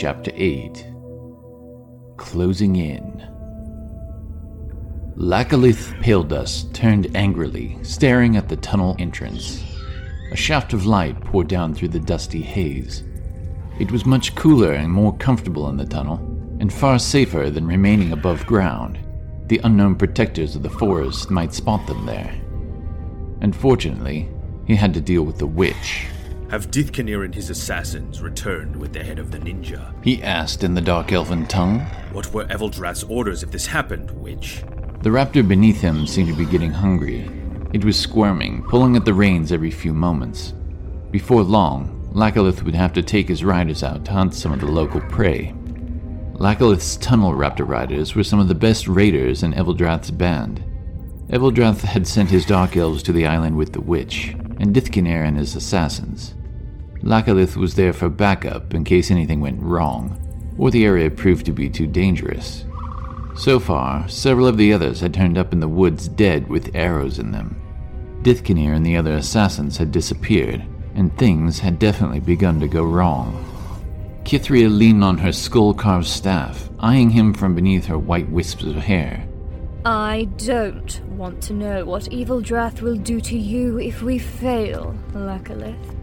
Chapter 8 Closing In. Lakalith Paledust turned angrily, staring at the tunnel entrance. A shaft of light poured down through the dusty haze. It was much cooler and more comfortable in the tunnel, and far safer than remaining above ground. The unknown protectors of the forest might spot them there. Unfortunately, he had to deal with the witch. Have Dithkanir and his assassins returned with the head of the ninja? He asked in the dark elven tongue. What were Evildrath's orders if this happened, witch? The raptor beneath him seemed to be getting hungry. It was squirming, pulling at the reins every few moments. Before long, Lakalith would have to take his riders out to hunt some of the local prey. Lakalith's tunnel raptor riders were some of the best raiders in Evildrath's band. Evildrath had sent his dark elves to the island with the witch, and Dithkinir and his assassins. Lakalith was there for backup in case anything went wrong, or the area proved to be too dangerous. So far, several of the others had turned up in the woods dead with arrows in them. Dithkinir and the other assassins had disappeared, and things had definitely begun to go wrong. Kithria leaned on her skull carved staff, eyeing him from beneath her white wisps of hair. I don't want to know what Evildrath will do to you if we fail, Lakalith.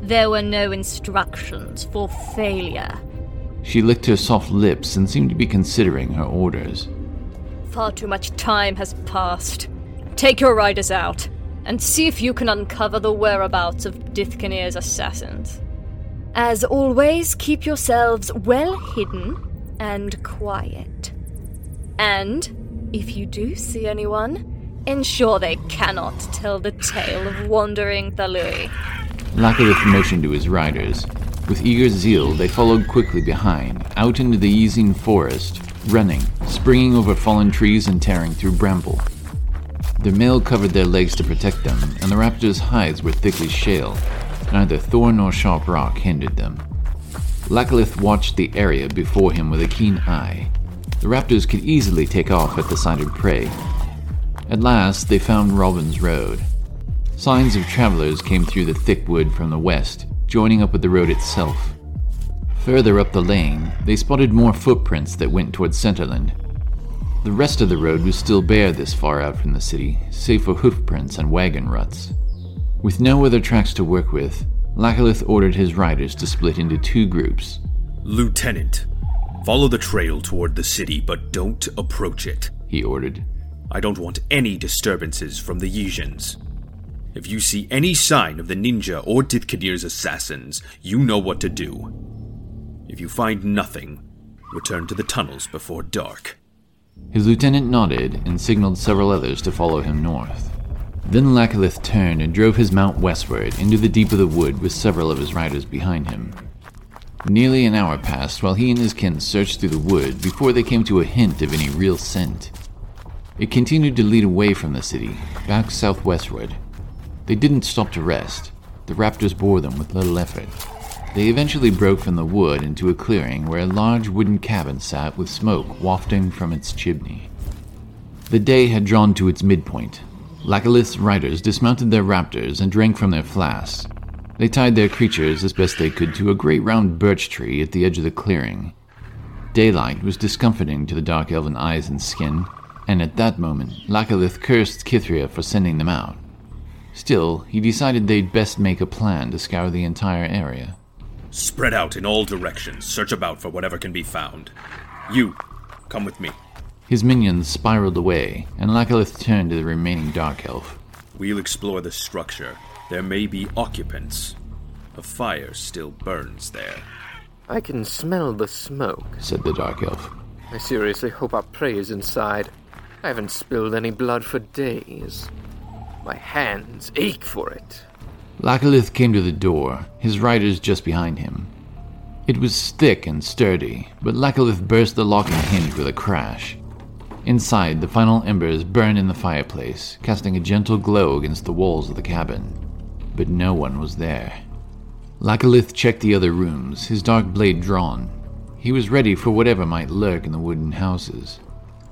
There were no instructions for failure. She licked her soft lips and seemed to be considering her orders. Far too much time has passed. Take your riders out and see if you can uncover the whereabouts of Dithkanir's assassins. As always, keep yourselves well hidden and quiet. And if you do see anyone, ensure they cannot tell the tale of wandering Thalui. Lakalith motioned to his riders. With eager zeal, they followed quickly behind, out into the easing forest, running, springing over fallen trees and tearing through bramble. Their mail covered their legs to protect them, and the raptor's hides were thickly shale. Neither thorn nor sharp rock hindered them. Lakalith watched the area before him with a keen eye. The raptors could easily take off at the sight of prey. At last, they found Robin's Road. Signs of travelers came through the thick wood from the west, joining up with the road itself. Further up the lane, they spotted more footprints that went towards Centerland. The rest of the road was still bare this far out from the city, save for hoofprints and wagon ruts. With no other tracks to work with, Lakalith ordered his riders to split into two groups. Lieutenant, follow the trail toward the city, but don't approach it. He ordered. I don't want any disturbances from the Yijins. If you see any sign of the ninja or Dithkadir's assassins, you know what to do. If you find nothing, return to the tunnels before dark. His lieutenant nodded and signaled several others to follow him north. Then Lakalith turned and drove his mount westward into the deep of the wood with several of his riders behind him. Nearly an hour passed while he and his kin searched through the wood before they came to a hint of any real scent. It continued to lead away from the city, back southwestward. They didn't stop to rest. The raptors bore them with little effort. They eventually broke from the wood into a clearing where a large wooden cabin sat with smoke wafting from its chimney. The day had drawn to its midpoint. Lakalith's riders dismounted their raptors and drank from their flasks. They tied their creatures as best they could to a great round birch tree at the edge of the clearing. Daylight was discomforting to the dark elven eyes and skin, and at that moment, Lakalith cursed Kithria for sending them out. Still, he decided they'd best make a plan to scour the entire area. Spread out in all directions, search about for whatever can be found. You, come with me. His minions spiraled away, and Lakalith turned to the remaining dark elf. We'll explore the structure. There may be occupants. A fire still burns there. I can smell the smoke, said the dark elf. I seriously hope our prey is inside. I haven't spilled any blood for days. My hands ache for it. Lakalith came to the door, his riders just behind him. It was thick and sturdy, but Lakalith burst the locking hinge with a crash. Inside, the final embers burned in the fireplace, casting a gentle glow against the walls of the cabin. But no one was there. Lakalith checked the other rooms, his dark blade drawn. He was ready for whatever might lurk in the wooden houses.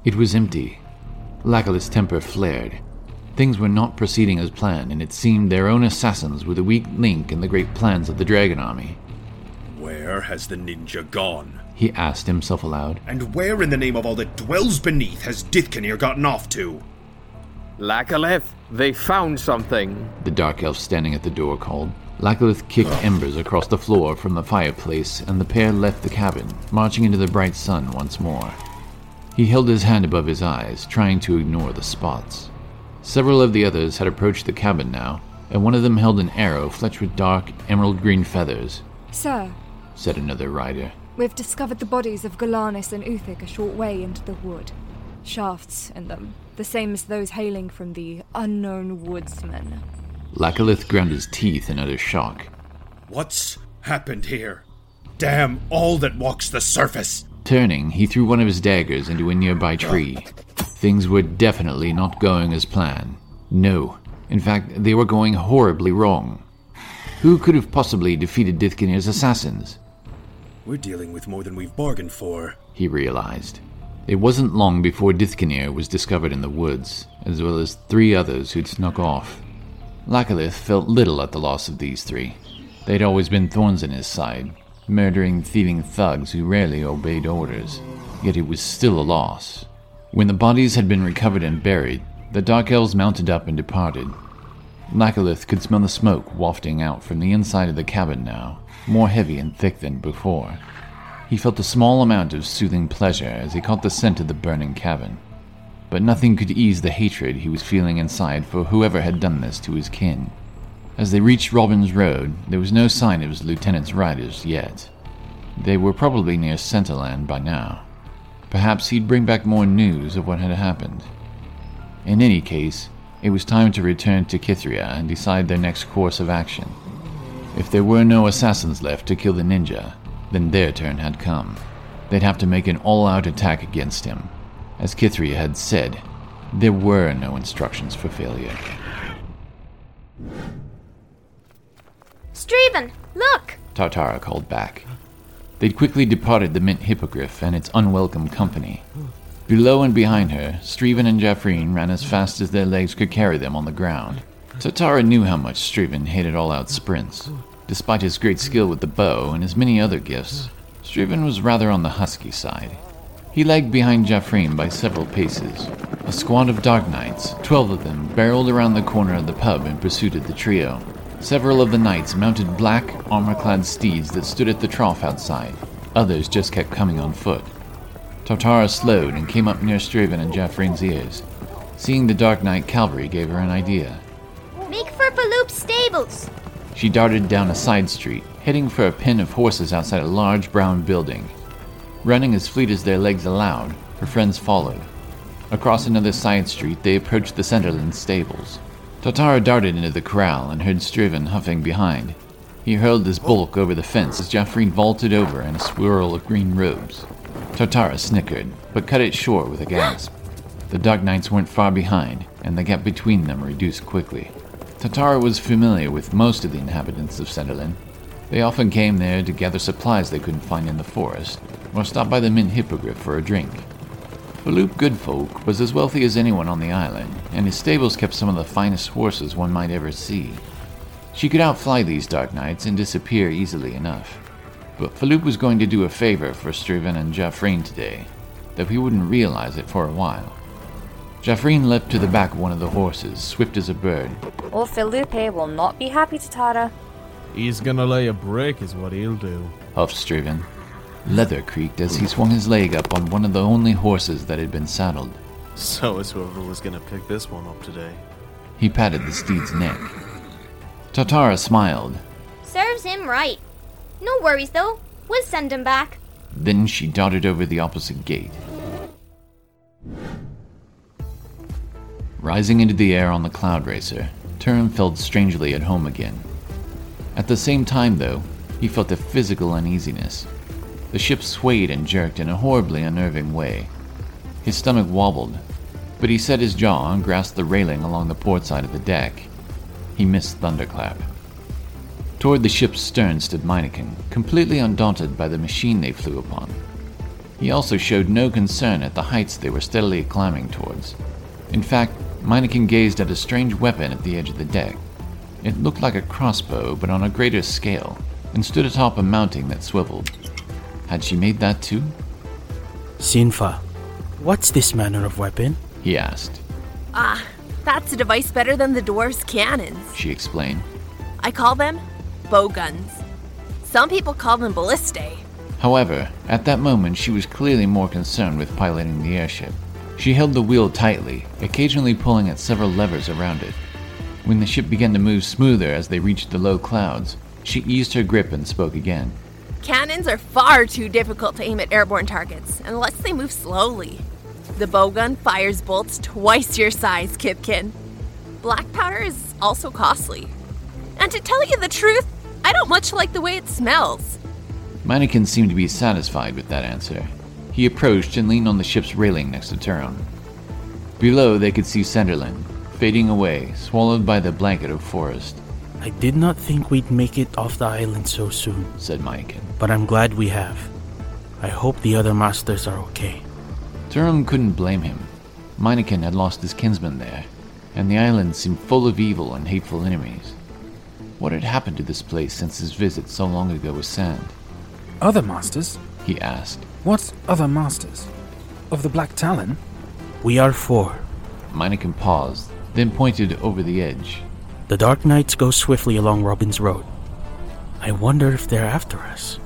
It was empty. Lakalith's temper flared. Things were not proceeding as planned, and it seemed their own assassins were the weak link in the great plans of the Dragon Army. Where Where has the ninja gone? He asked himself aloud. And where in the name of all that dwells beneath has Dithkinir gotten off to? Lakalith, they found something. The dark elf standing at the door called. Lakalith kicked embers across the floor from the fireplace, and the pair left the cabin, marching into the bright sun once more. He held his hand above his eyes, trying to ignore the spots. Several of the others had approached the cabin now, and one of them held an arrow fletched with dark, emerald green feathers, Sir, said another rider. we've discovered the bodies of Galanis and Uthik a short way into the wood. Shafts in them, the same as those hailing from the unknown woodsman. Lakalith ground his teeth in utter shock. What's happened here? Damn all that walks the surface! Turning, he threw one of his daggers into a nearby tree. Things were definitely not going as planned. No, in fact, they were going horribly wrong. Who could have possibly defeated Dithkinir's assassins? We're dealing with more than we've bargained for. He realized. It wasn't long before Dithkinir was discovered in the woods, as well as three others who'd snuck off. Lakalith felt little at the loss of these three. They'd always been thorns in his side, murdering, thieving thugs who rarely obeyed orders. Yet it was still a loss. When the bodies had been recovered and buried, the Dark Elves mounted up and departed. Lakalith could smell the smoke wafting out from the inside of the cabin now, more heavy and thick than before. He felt a small amount of soothing pleasure as he caught the scent of the burning cabin. But nothing could ease the hatred he was feeling inside for whoever had done this to his kin. As they reached Robin's Road, there was no sign of his lieutenant's riders yet. They were probably near Centerland by now. Perhaps he'd bring back more news of what had happened. In any case, it was time to return to Kithria and decide their next course of action. If there were no assassins left to kill the ninja, then their turn had come. They'd have to make an all out attack against him. As Kithria had said, there were no instructions for failure. Streven, look! Tartara called back. They'd quickly departed the Mint Hippogriff and its unwelcome company. Below and behind her, Streven and Jaffreen ran as fast as their legs could carry them on the ground. Tartara knew how much Streven hated all out sprints. Despite his great skill with the bow and his many other gifts, Streven was rather on the husky side. He lagged behind Jaffreen by several paces. A squad of Dark Knights, twelve of them, barreled around the corner of the pub and pursuit of the trio. Several of the knights mounted black, armor clad steeds that stood at the trough outside. Others just kept coming on foot. Tartara slowed and came up near Straven and Jaffreen's ears. Seeing the Dark Knight cavalry gave her an idea. Make for Phaloop's stables! She darted down a side street, heading for a pen of horses outside a large brown building. Running as fleet as their legs allowed, her friends followed. Across another side street, they approached the Centerland stables. Tartara darted into the corral and heard Striven huffing behind. He hurled his bulk over the fence as Jaffreen vaulted over in a swirl of green robes. Tartara snickered, but cut it short with a gasp. The Dark Knights weren't far behind, and the gap between them reduced quickly. Tartara was familiar with most of the inhabitants of Centerland. They often came there to gather supplies they couldn't find in the forest, or stop by the Mint Hippogriff for a drink. Phaloop Goodfolk was as wealthy as anyone on the island, and his stables kept some of the finest horses one might ever see. She could outfly these Dark Knights and disappear easily enough. But Phaloop was going to do a favor for Striven and Jaffreen today, though he wouldn't realize it for a while. Jaffreen leapt to the back of one of the horses, swift as a bird. Oh, Old Felipe will not be happy, Tatara. He's gonna lay a brick, is what he'll do. Huffed Striven. Leather creaked as he swung his leg up on one of the only horses that had been saddled. So is whoever was gonna pick this one up today. He patted the steed's neck. Tartara smiled. Serves him right. No worries though, we'll send him back. Then she darted over the opposite gate. Rising into the air on the Cloud Racer, Turum felt strangely at home again. At the same time, though, he felt a physical uneasiness. The ship swayed and jerked in a horribly unnerving way. His stomach wobbled, but he set his jaw and grasped the railing along the port side of the deck. He missed Thunderclap. Toward the ship's stern stood Meineken, completely undaunted by the machine they flew upon. He also showed no concern at the heights they were steadily climbing towards. In fact, Meineken gazed at a strange weapon at the edge of the deck. It looked like a crossbow, but on a greater scale. and stood atop a mounting that swiveled. Had she made that too? Sinfa, what's this manner of weapon? He asked. Ah, that's a device better than the dwarves' cannons. She explained. I call them bow guns. Some people call them ballistae. However, at that moment she was clearly more concerned with piloting the airship. She held the wheel tightly, occasionally pulling at several levers around it. When the ship began to move smoother as they reached the low clouds, she eased her grip and spoke again. Cannons are far too difficult to aim at airborne targets unless they move slowly. The bowgun fires bolts twice your size, Kithkin. Black powder is also costly. And to tell you the truth, I don't much like the way it smells. Meineken seemed to be satisfied with that answer. He approached and leaned on the ship's railing next to Turum. Below, they could see Centerland, fading away, swallowed by the blanket of forest, I did not think we'd make it off the island so soon, said Meineken. but I'm glad we have. I hope the other masters are okay. Turum couldn't blame him. Meineken had lost his kinsman there, and the island seemed full of evil and hateful enemies. What had happened to this place since his visit so long ago with Sand? Other masters? He asked. What other masters? Of the Black Talon? We are four. Meineken paused, then pointed over the edge. The Dark Knights go swiftly along Robin's Road. I wonder if they're after us.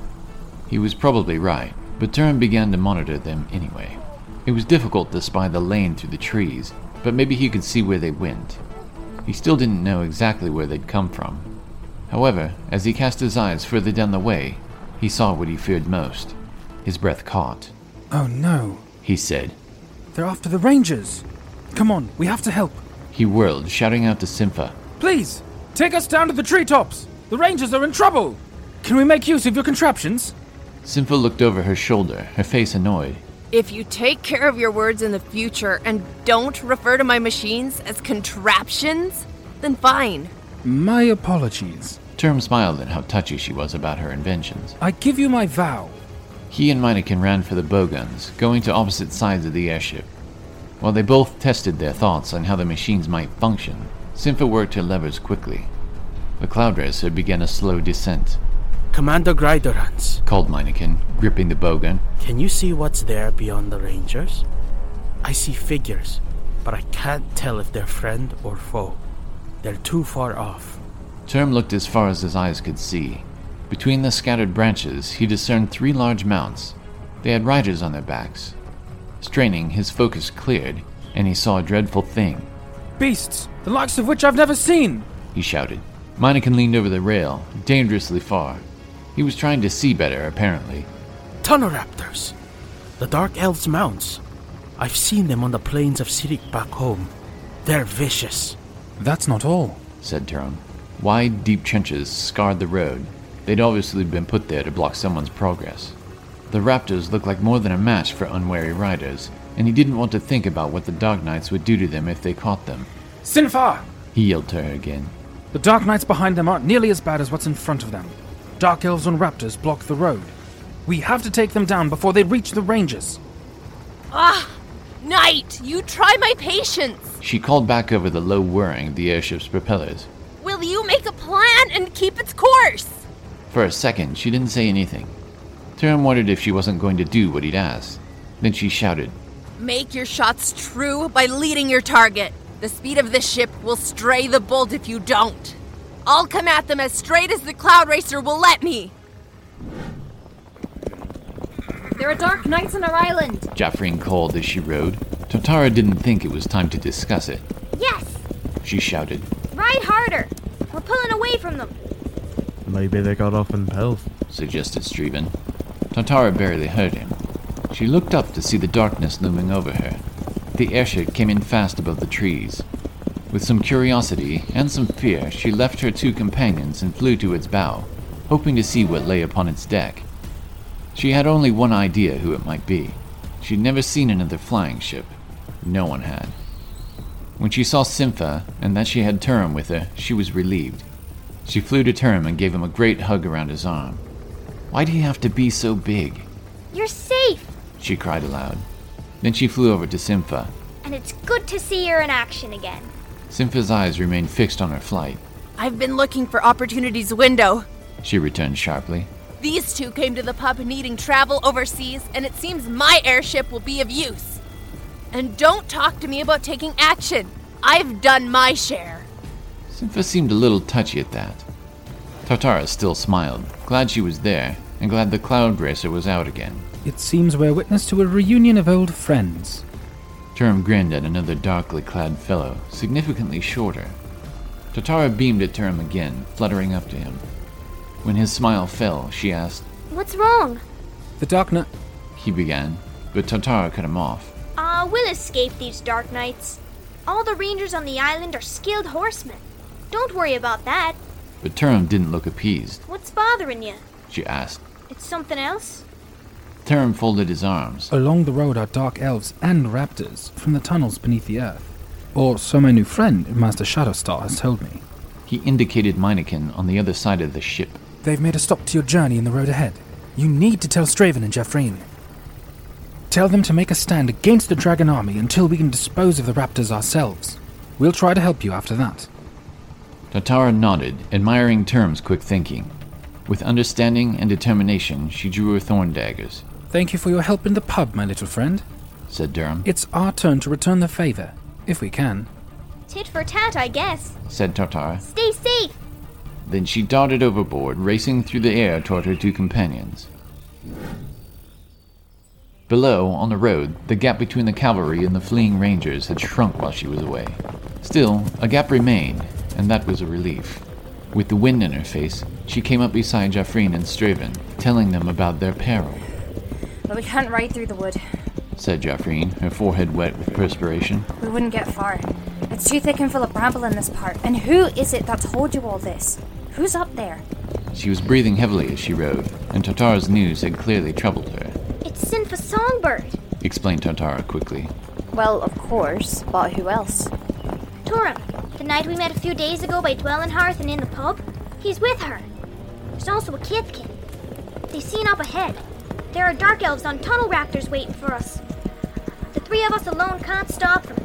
He was probably right, but Turum began to monitor them anyway. It was difficult to spy the lane through the trees, but maybe he could see where they went. He still didn't know exactly where they'd come from. However, as he cast his eyes further down the way, he saw what he feared most. His breath caught. Oh no, He said. they're after the Rangers. Come on, we have to help. He whirled, shouting out to Simpha. Please, take us down to the treetops. The Rangers are in trouble. Can we make use of your contraptions? Simpha looked over her shoulder, her face annoyed. If you take care of your words in the future and don't refer to my machines as contraptions, then fine. My apologies. Turum smiled at how touchy she was about her inventions. I give you my vow. He and Meineken ran for the bowguns, going to opposite sides of the airship. While they both tested their thoughts on how the machines might function, Simpha worked her levers quickly. The cloud racer began a slow descent, Commander Greiderans, called Meineken, gripping the bowgun. can you see what's there beyond the Rangers? I see figures, but I can't tell if they're friend or foe. They're too far off. Turum looked as far as his eyes could see. Between the scattered branches, he discerned three large mounts. They had riders on their backs. Straining, his focus cleared, and he saw a dreadful thing. Beasts, the likes of which I've never seen. He shouted. Meineken leaned over the rail, dangerously far. He was trying to see better, apparently. Tunnel raptors! The Dark Elves' mounts. I've seen them on the plains of Sirik back home. They're vicious. That's not all. said Turum. Wide, deep trenches scarred the road. They'd obviously been put there to block someone's progress. The raptors looked like more than a match for unwary riders, and he didn't want to think about what the Dark Knights would do to them if they caught them. Sinfa! He yelled to her again. The Dark Knights behind them aren't nearly as bad as what's in front of them. Dark Elves and Raptors block the road. We have to take them down before they reach the Rangers. Ah! Knight, you try my patience! She called back over the low whirring of the airship's propellers. Will you make a plan and keep its course? For a second, she didn't say anything. Turum wondered if she wasn't going to do what he'd asked. Then she shouted, Make your shots true by leading your target. The speed of this ship will stray the bolt if you don't. I'll come at them as straight as the Cloud Racer will let me. There are dark knights on our island. Jaffrine called as she rode. Totara didn't think it was time to discuss it. Yes! She shouted, Ride harder! We're pulling away from them. Maybe they got off in Pelf. suggested Streven. Totara barely heard him. She looked up to see the darkness looming over her. The airship came in fast above the trees. With some curiosity and some fear, she left her two companions and flew to its bow, hoping to see what lay upon its deck. She had only one idea who it might be. She'd never seen another flying ship. No one had. When she saw Simpha and that she had Turum with her, she was relieved. She flew to Turum and gave him a great hug around his arm. Why'd he have to be so big? You're safe! She cried aloud. Then she flew over to Simpha. And it's good to see her in action again. Simpha's eyes remained fixed on her flight. I've been looking for Opportunity's window. she returned sharply. These two came to the pub needing travel overseas, and it seems my airship will be of use. And don't talk to me about taking action. I've done my share. Sinfa seemed a little touchy at that. Tartara still smiled, glad she was there, and glad the cloud racer was out again. It seems we're witness to a reunion of old friends. Turum grinned at another darkly clad fellow, significantly shorter. Tatara beamed at Turum again, fluttering up to him. When his smile fell, she asked, What's wrong? The Dark Knight. He began, but Tatara cut him off. Ah, uh, we'll escape these dark knights. All the rangers on the island are skilled horsemen. Don't worry about that. But Turum didn't look appeased. What's bothering you? She asked. It's something else? Turum folded his arms. Along the road are dark elves and raptors from the tunnels beneath the earth. Or so my new friend, Master Shadowstar, has told me. He indicated Meineken on the other side of the ship. They've made a stop to your journey in the road ahead. You need to tell Straven and Jeffreen. Tell them to make a stand against the Dragon Army until we can dispose of the raptors ourselves. We'll try to help you after that. Tatara nodded, admiring Turum's quick thinking. With understanding and determination, she drew her thorn daggers. Thank you for your help in the pub, my little friend, said Turum. It's our turn to return the favor, if we can. Tit for tat, I guess, said Tartara. Stay safe. Then she darted overboard, racing through the air toward her two companions. Below, on the road, the gap between the cavalry and the fleeing rangers had shrunk while she was away. Still, a gap remained, and that was a relief. With the wind in her face, she came up beside Jaffreen and Straven, telling them about their peril. But we can't ride through the wood, said Jaffreen, her forehead wet with perspiration. We wouldn't get far. It's too thick and full of bramble in this part. And who is it that told you all this? Who's up there? She was breathing heavily as she rode, and Tartara's news had clearly troubled her. It's Sinfa Songbird, explained Tartara quickly. Well, of course, but who else? Turum, the knight we met a few days ago by Dwelling Hearth and in the pub, he's with her. There's also a Kithkin. They've seen up ahead. There are dark elves on tunnel raptors waiting for us. The three of us alone can't stop them.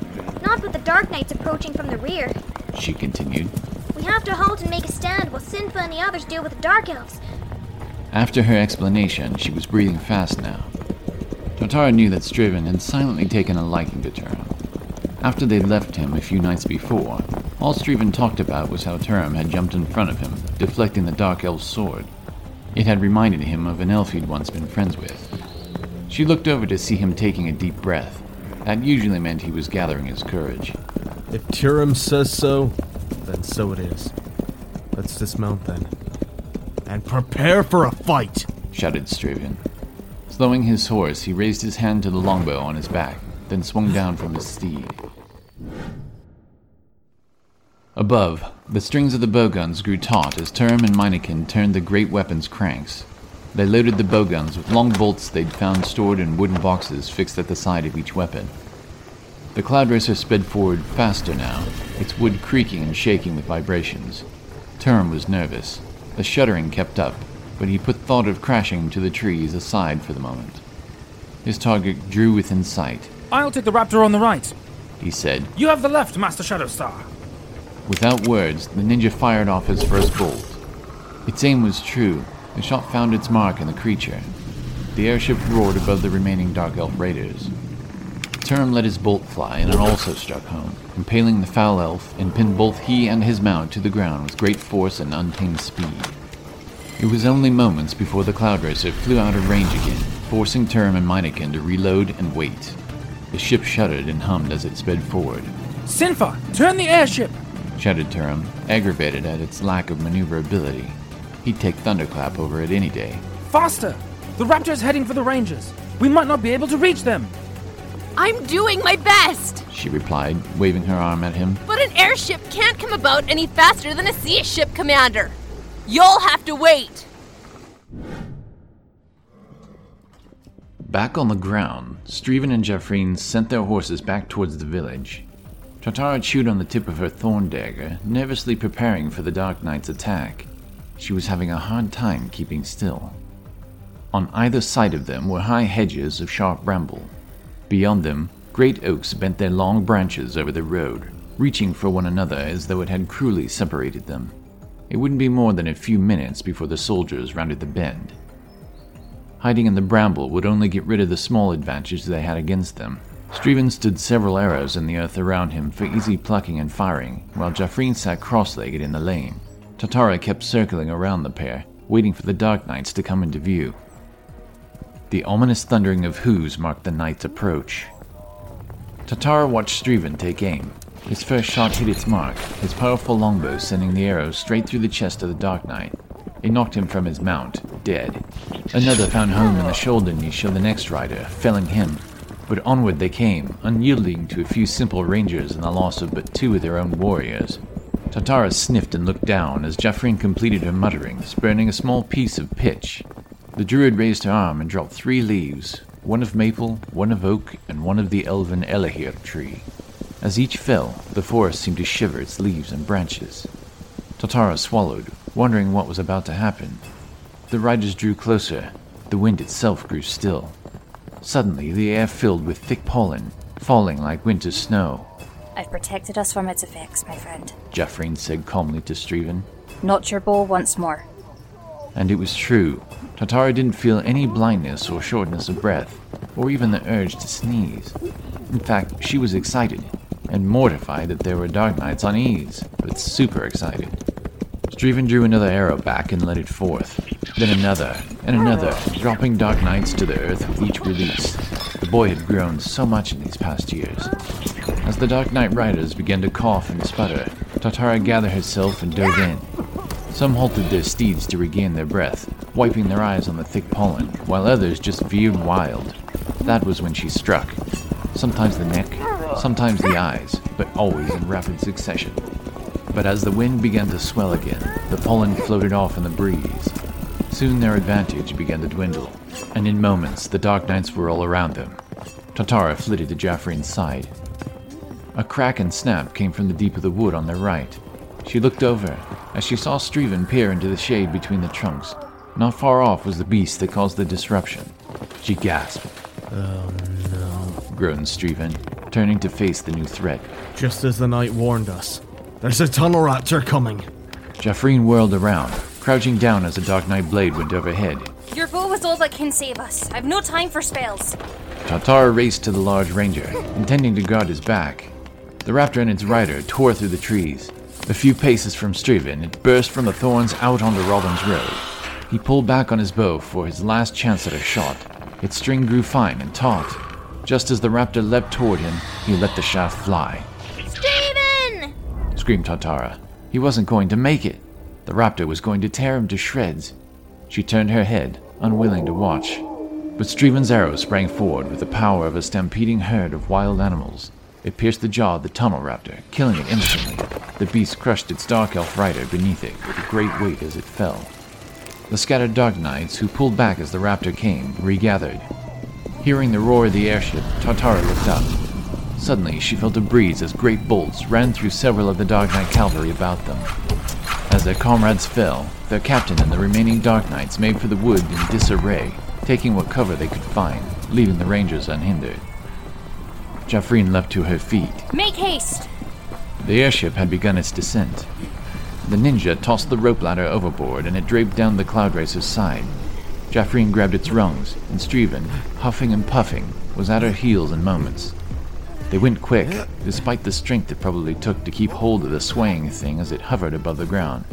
Not with the dark knights approaching from the rear. She continued. We have to halt and make a stand while Sinfa and the others deal with the dark elves. After her explanation, she was breathing fast now. Totara knew that Striven had silently taken a liking to Turum. After they'd left him a few nights before, all Striven talked about was how Turum had jumped in front of him, deflecting the Dark Elf's sword. It had reminded him of an elf he'd once been friends with. She looked over to see him taking a deep breath. That usually meant he was gathering his courage. If Turum says so, then so it is. Let's dismount then. And prepare for a fight! shouted Straven. Slowing his horse, he raised his hand to the longbow on his back, then swung down from his steed. Above, the strings of the bowguns grew taut as Turum and Meineken turned the great weapons cranks. They loaded the bowguns with long bolts they'd found stored in wooden boxes fixed at the side of each weapon. The Cloud Racer sped forward faster now, its wood creaking and shaking with vibrations. Turum was nervous. The shuddering kept up, but he put thought of crashing to the trees aside for the moment. His target drew within sight. I'll take the raptor on the right, he said. You have the left, Master Shadowstar. Without words, the ninja fired off his first bolt. Its aim was true. The shot found its mark in the creature. The airship roared above the remaining Dark Elf raiders. Turum let his bolt fly, and it also struck home, impaling the foul elf and pinned both he and his mount to the ground with great force and untamed speed. It was only moments before the Cloud Racer flew out of range again, forcing Turum and Meineken to reload and wait. The ship shuddered and hummed as it sped forward. Sinfa, turn the airship! Shouted Turum, aggravated at its lack of maneuverability. He'd take Thunderclap over it any day. Faster! The Raptor's heading for the Rangers. We might not be able to reach them. I'm doing my best, she replied, waving her arm at him. But an airship can't come about any faster than a sea ship, Commander. You'll have to wait. Back on the ground, Straven and Jeffreen sent their horses back towards the village. Tartara chewed on the tip of her thorn dagger, nervously preparing for the Dark Knight's attack. She was having a hard time keeping still. On either side of them were high hedges of sharp bramble. Beyond them, great oaks bent their long branches over the road, reaching for one another as though it had cruelly separated them. It wouldn't be more than a few minutes before the soldiers rounded the bend. Hiding in the bramble would only get rid of the small advantage they had against them. Streven stood several arrows in the earth around him for easy plucking and firing, while Jaffreen sat cross legged in the lane. Tatara kept circling around the pair, waiting for the Dark Knights to come into view. The ominous thundering of hooves marked the knight's approach. Tatara watched Streven take aim. His first shot hit its mark, his powerful longbow sending the arrow straight through the chest of the Dark Knight. It knocked him from his mount, dead. Another found home in the shoulder niche of the next rider, felling him. But onward they came, unyielding to a few simple rangers and the loss of but two of their own warriors. Tatara sniffed and looked down as Jaffreen completed her mutterings, burning a small piece of pitch. The druid raised her arm and dropped three leaves, one of maple, one of oak, and one of the elven elahir tree. As each fell, the forest seemed to shiver its leaves and branches. Tatara swallowed, wondering what was about to happen. The riders drew closer. The wind itself grew still. Suddenly, the air filled with thick pollen, falling like winter snow. I've protected us from its effects, my friend. Jaffreen said calmly to Streven. Not your bow once more. And it was true. Tatara didn't feel any blindness or shortness of breath, or even the urge to sneeze. In fact, she was excited, and mortified that there were Dark Knights on ease, but super excited. Streven drew another arrow back and let it forth, then another, and another, dropping Dark Knights to the earth with each release. The boy had grown so much in these past years. As the Dark Knight riders began to cough and sputter, Tatara gathered herself and dove in. Some halted their steeds to regain their breath, wiping their eyes on the thick pollen, while others just veered wild. That was when she struck. Sometimes the neck, sometimes the eyes, but always in rapid succession. But as the wind began to swell again, the pollen floated off in the breeze. Soon their advantage began to dwindle, and in moments the Dark Knights were all around them. Tatara flitted to Jaffreen's side. A crack and snap came from the deep of the wood on their right. She looked over as she saw Streven peer into the shade between the trunks. Not far off was the beast that caused the disruption. She gasped. Oh no, groaned Streven, turning to face the new threat. Just as the knight warned us. There's a tunnel raptor coming. Jaffreen whirled around, crouching down as a Dark Knight blade went overhead. Your bow is all that can save us. I've no time for spells. Tatar raced to the large ranger, intending to guard his back. The raptor and its rider tore through the trees. A few paces from Streven, it burst from the thorns out onto Robin's road. He pulled back on his bow for his last chance at a shot. Its string grew fine and taut. Just as the raptor leapt toward him, he let the shaft fly. Streven! screamed Tatara. He wasn't going to make it. The raptor was going to tear him to shreds. She turned her head, unwilling to watch. But Streven's arrow sprang forward with the power of a stampeding herd of wild animals. It pierced the jaw of the tunnel raptor, killing it instantly. The beast crushed its dark elf rider beneath it with a great weight as it fell. The scattered Dark Knights, who pulled back as the raptor came, regathered. Hearing the roar of the airship, Tartara looked up. Suddenly, she felt a breeze as great bolts ran through several of the Dark Knight cavalry about them. As their comrades fell, their captain and the remaining Dark Knights made for the wood in disarray, taking what cover they could find, leaving the Rangers unhindered. Jaffreen leapt to her feet. Make haste! The airship had begun its descent. The ninja tossed the rope ladder overboard and it draped down the Cloud Racer's side. Jaffreen grabbed its rungs, and Streven, huffing and puffing, was at her heels in moments. They went quick, despite the strength it probably took to keep hold of the swaying thing as it hovered above the ground.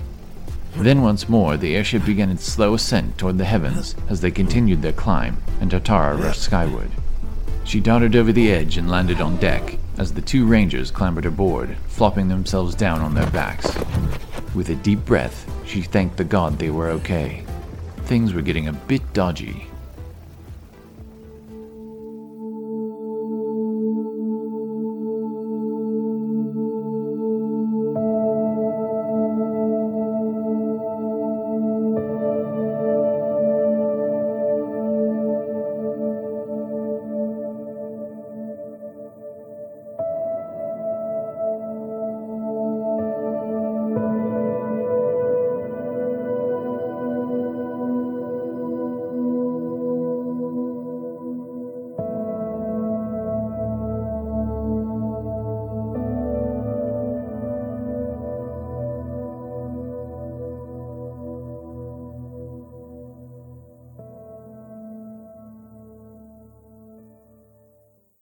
Then once more, the airship began its slow ascent toward the heavens as they continued their climb, and Tartara rushed skyward. She darted over the edge and landed on deck as the two rangers clambered aboard, flopping themselves down on their backs. With a deep breath, she thanked the god they were okay. Things were getting a bit dodgy.